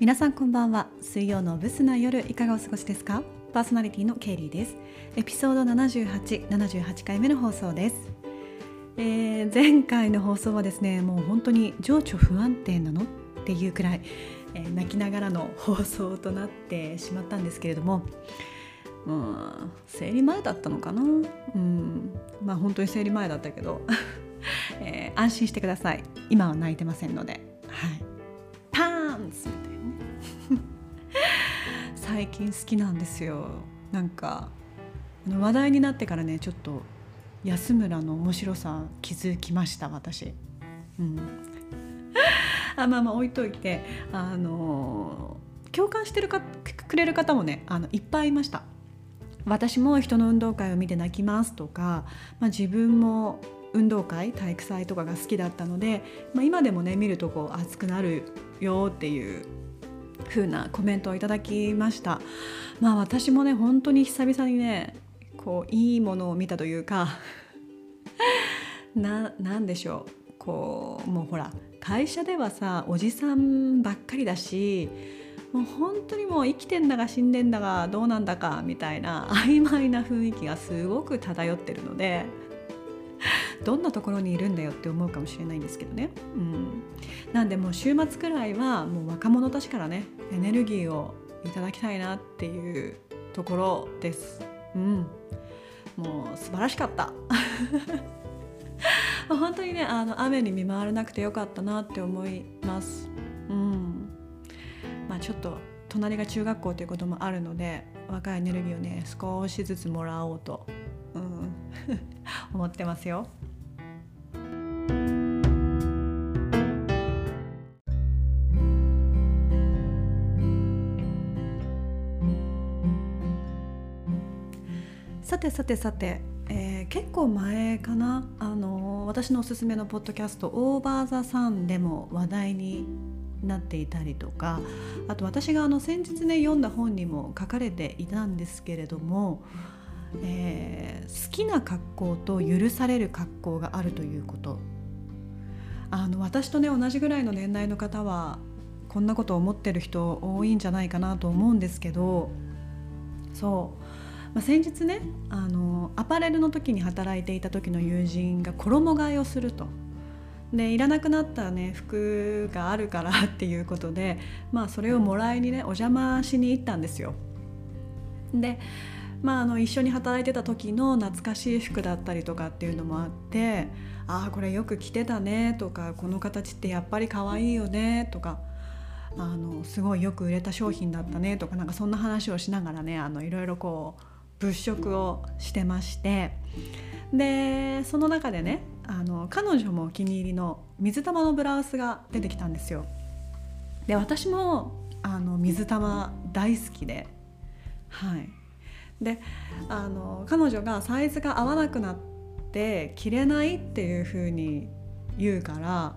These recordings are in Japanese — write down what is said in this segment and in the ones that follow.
皆さんこんばんは。水曜のブスな夜いかがお過ごしですか？パーソナリティのケイリーです。エピソード7878 78回目の放送です、えー、前回の放送はですねもう本当に情緒不安定なの？っていうくらい、えー、泣きながらの放送となってしまったんですけれどもうん、生理前だったのかな？うん。まあ本当に生理前だったけど、えー、安心してください。今は泣いてませんので。はい。最近好きなんですよ。なんか話題になってからねちょっと安村の面白さ気づきました私。うん。あまあまあ置いといてあの共感してるかくれる方もねあのいっぱいいました。私も人の運動会を見て泣きますとか、まあ、自分も運動会体育祭とかが好きだったので、まあ、今でもね見るとこう熱くなるよっていう風なコメントをいただきました。まあ私もね本当に久々にねこういいものを見たというか ななんでしょう。こうもうほら会社ではさおじさんばっかりだしもう本当にもう生きてんだか死んでんだかどうなんだかみたいな曖昧な雰囲気がすごく漂ってるのでどんなところにいるんだよって思うかもしれないんですけどね、うん、なんでもう週末くらいはもう若者たちからねエネルギーをいただきたいなっていうところです、うん、もう素晴らしかった。本当にねあの雨に見舞われなくてよかったなって思います、うん。まあ、ちょっと隣が中学校ということもあるので若いエネルギーをね少しずつもらおうと、うん、思ってますよ。さてさてさて、えー、結構前かな、あのー、私のおすすめのポッドキャスト「オーバー・ザ・サン」でも話題になっていたりとかあと私があの先日ね読んだ本にも書かれていたんですけれども、えー、好きな格好と許される格好があるということ。あの私とね同じぐらいの年代の方はこんなことを思ってる人多いんじゃないかなと思うんですけどそう。まあ、先日ねあのアパレルの時に働いていた時の友人が衣替えをすると。でいらなくなったね服があるからっていうことで、まあ、それをもらいにねお邪魔しに行ったんですよ。で、まあ、あの一緒に働いてた時の懐かしい服だったりとかっていうのもあって「ああこれよく着てたね」とか「この形ってやっぱり可愛いよね」とかあのすごいよく売れた商品だったねとかなんかそんな話をしながらねあのいろいろこう物色をしてましてでその中でねあの彼女もお気に入りの水玉のブラウスが出てきたんですよ。で私もあの水玉大好きではいであの彼女がサイズが合わなくなって着れないっていう風に言うから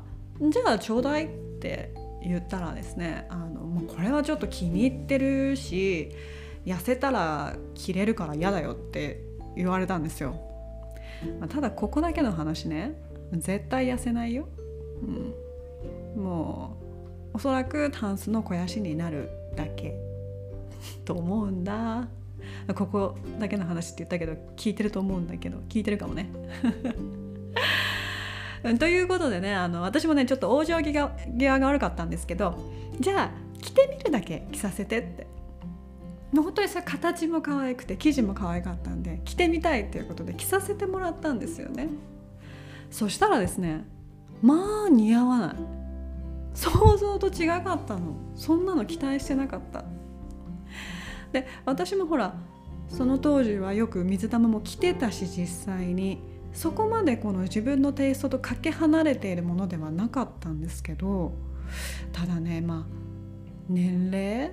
じゃあちょうだいって言ったらですねあのもうこれはちょっと気に入ってるし痩せたら着れるから嫌だよって言われたんですよ、まあ、ただここだけの話ね。絶対痩せないよ、うん、もうおそらくタンスの肥やしになるだけ。と思うんだ。ここだけの話って言ったけど聞いてると思うんだけど。聞いてるかもね。ということでねあの私もねちょっと往生際が悪かったんですけど。じゃあ着てみるだけ着させてって。本当にそれ形も可愛くて生地も可愛かったんで着てみたいっていうことで着させてもらったんですよね。そしたらですねまあ似合わない。想像と違かったの。そんなの期待してなかった。で私もほらその当時はよく水玉も着てたし実際に。そこまでこの自分のテイストとかけ離れているものではなかったんですけどただねまあ年齢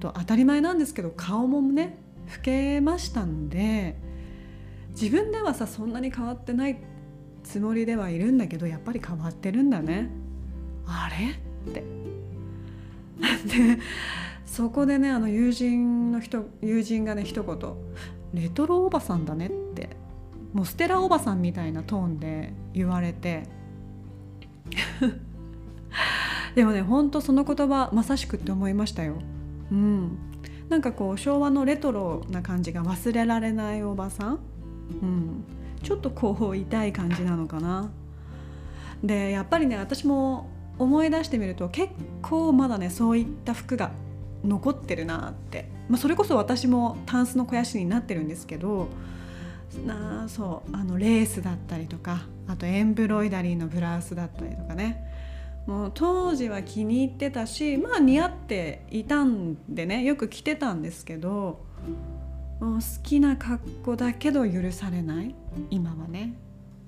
と当たり前なんですけど顔もね老けましたんで自分ではさそんなに変わってないつもりではいるんだけどやっぱり変わってるんだね。あれ？って。でそこでねあの友人の人友人がね一言「レトロおばさんだね」ってもうステラおばさんみたいなトーンで言われて。でもねほんとその言葉まさしくって思いましたよ。うん、なんかこう昭和のレトロな感じが忘れられないおばさん、うん、ちょっとこう痛い感じなのかな。でやっぱりね私も思い出してみると結構まだねそういった服が残ってるなって、まあ、それこそ私もタンスの肥やしになってるんですけどなそうあのレースだったりとかあとエンブロイダリーのブラウスだったりとかね。もう当時は気に入ってたしまあ似合っていたんでねよく着てたんですけどもう好きな格好だけど許されない今はね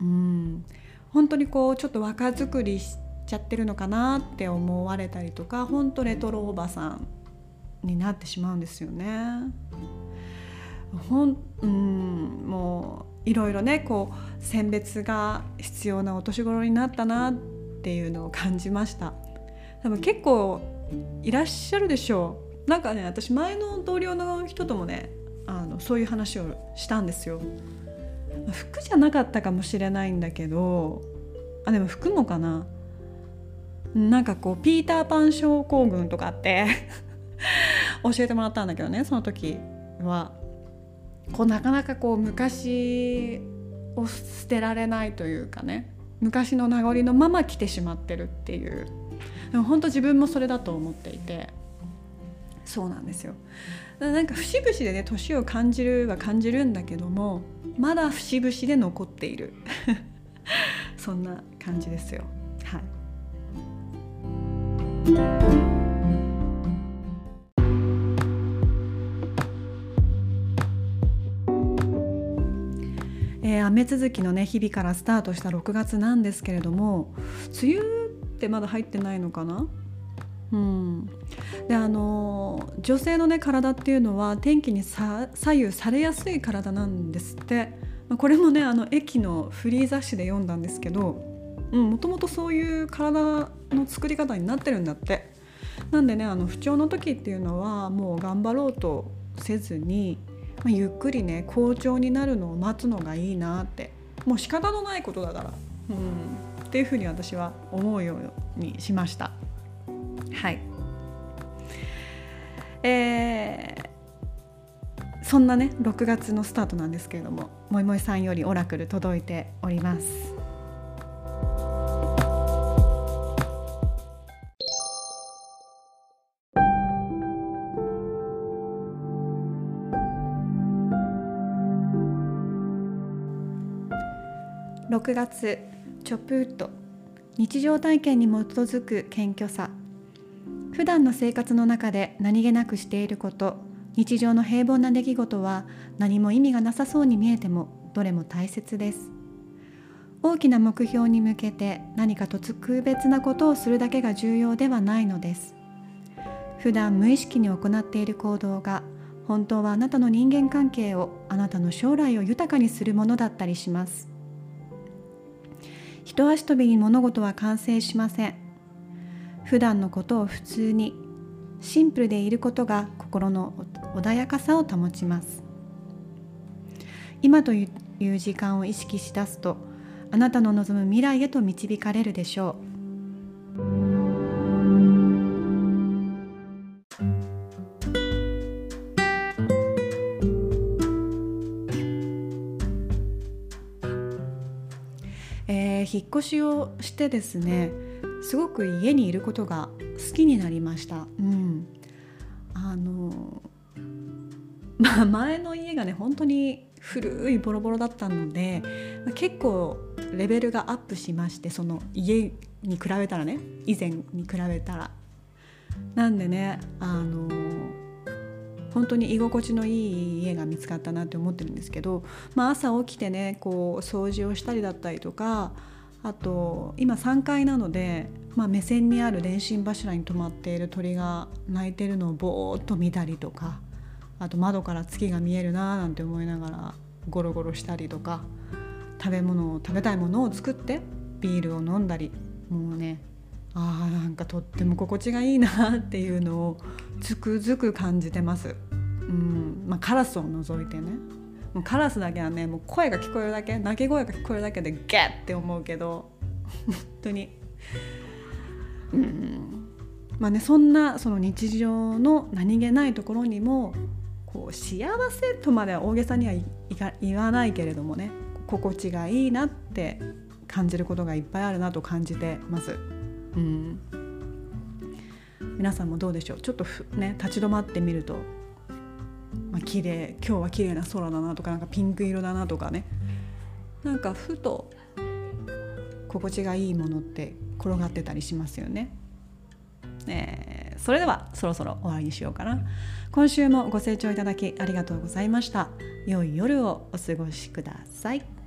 うん本当にこうちょっと若作りしちゃってるのかなって思われたりとか本当レトロおばさんになってしまうんですよね。ほんうんもういろいろねこう選別が必要なお年頃になったなってていうのを感じました。多分結構いらっしゃるでしょう。なんかね私前の同僚の人ともねあのそういう話をしたんですよ。服じゃなかったかもしれないんだけどあでも服もかな。なんかこうピーターパン症候群とかって教えてもらったんだけどねその時は。こうなかなかこう昔を捨てられないというかね。昔の名残のまま来てしまってるっていう。でも本当自分もそれだと思っていて。そうなんですよ。なんか節々でね年を感じるは感じるんだけどもまだ節々で残っている。そんな感じですよ。はい。えー、雨続きのね日々からスタートした6月なんですけれども梅雨ってまだ入ってないのかな？うん、であの女性のね体っていうのは天気に左右されやすい体なんですって。これもねあの駅のフリー雑誌で読んだんですけどもともとそういう体の作り方になってるんだって。なんでねあの不調の時っていうのはもう頑張ろうとせずにまあ、ゆっくりね好調になるのを待つのがいいなってもう仕方のないことだから、うん、っていうふうに私は思うようにしました。はいえー、そんなね6月のスタートなんですけれどももいもいさんよりオラクル届いております。6月チョプウッド日常体験に基づく謙虚さ。普段の生活の中で何気なくしていること。日常の平凡な出来事は何も意味がなさそうに見えてもどれも大切です。大きな目標に向けて何か特別なことをするだけが重要ではないのです。普段無意識に行っている行動が本当はあなたの人間関係をあなたの将来を豊かにするものだったりします。一足飛びに物事は完成しません。普段のことを普通にシンプルでいることが心の穏やかさを保ちます。今という時間を意識しだすとあなたの望む未来へと導かれるでしょう。えー引っ越しをしてですねすごく家にいることが好きになりました。うん、あのまあ、前の家がね本当に古いボロボロだったので結構レベルがアップしましてその家に比べたらね以前に比べたら。なんでねあの本当に居心地のいい家が見つかったなって思ってるんですけど、まあ、朝起きてねこう掃除をしたりだったりとかあと今3階なので、まあ、目線にある電信柱に止まっている鳥が鳴いてるのをぼーっと見たりとかあと窓から月が見えるななんて思いながらゴロゴロしたりとか食べ物を食べたいものを作ってビールを飲んだりもうねあーなんかとっても心地がいいなっていうのをつくづく感じてます。うん。まあ、カラスを除いてね。もうカラスだけはねもう声が聞こえるだけ鳴き声が聞こえるだけでゲッって思うけど。本当に。うん。まあねそんなその日常の何気ないところにもこう幸せとまでは大げさにはい言わないけれどもね心地がいいなって感じることがいっぱいあるなと感じてます。うん。皆さんもどうでしょう？ちょっとね立ち止まってみると、まあ、綺麗今日は綺麗な空だなとかなんかピンク色だなとかね。なんかふと心地がいいものって転がってたりしますよね。えー、それではそろそろ終わりにしようかな。今週もご清聴いただきありがとうございました。良い夜をお過ごしください。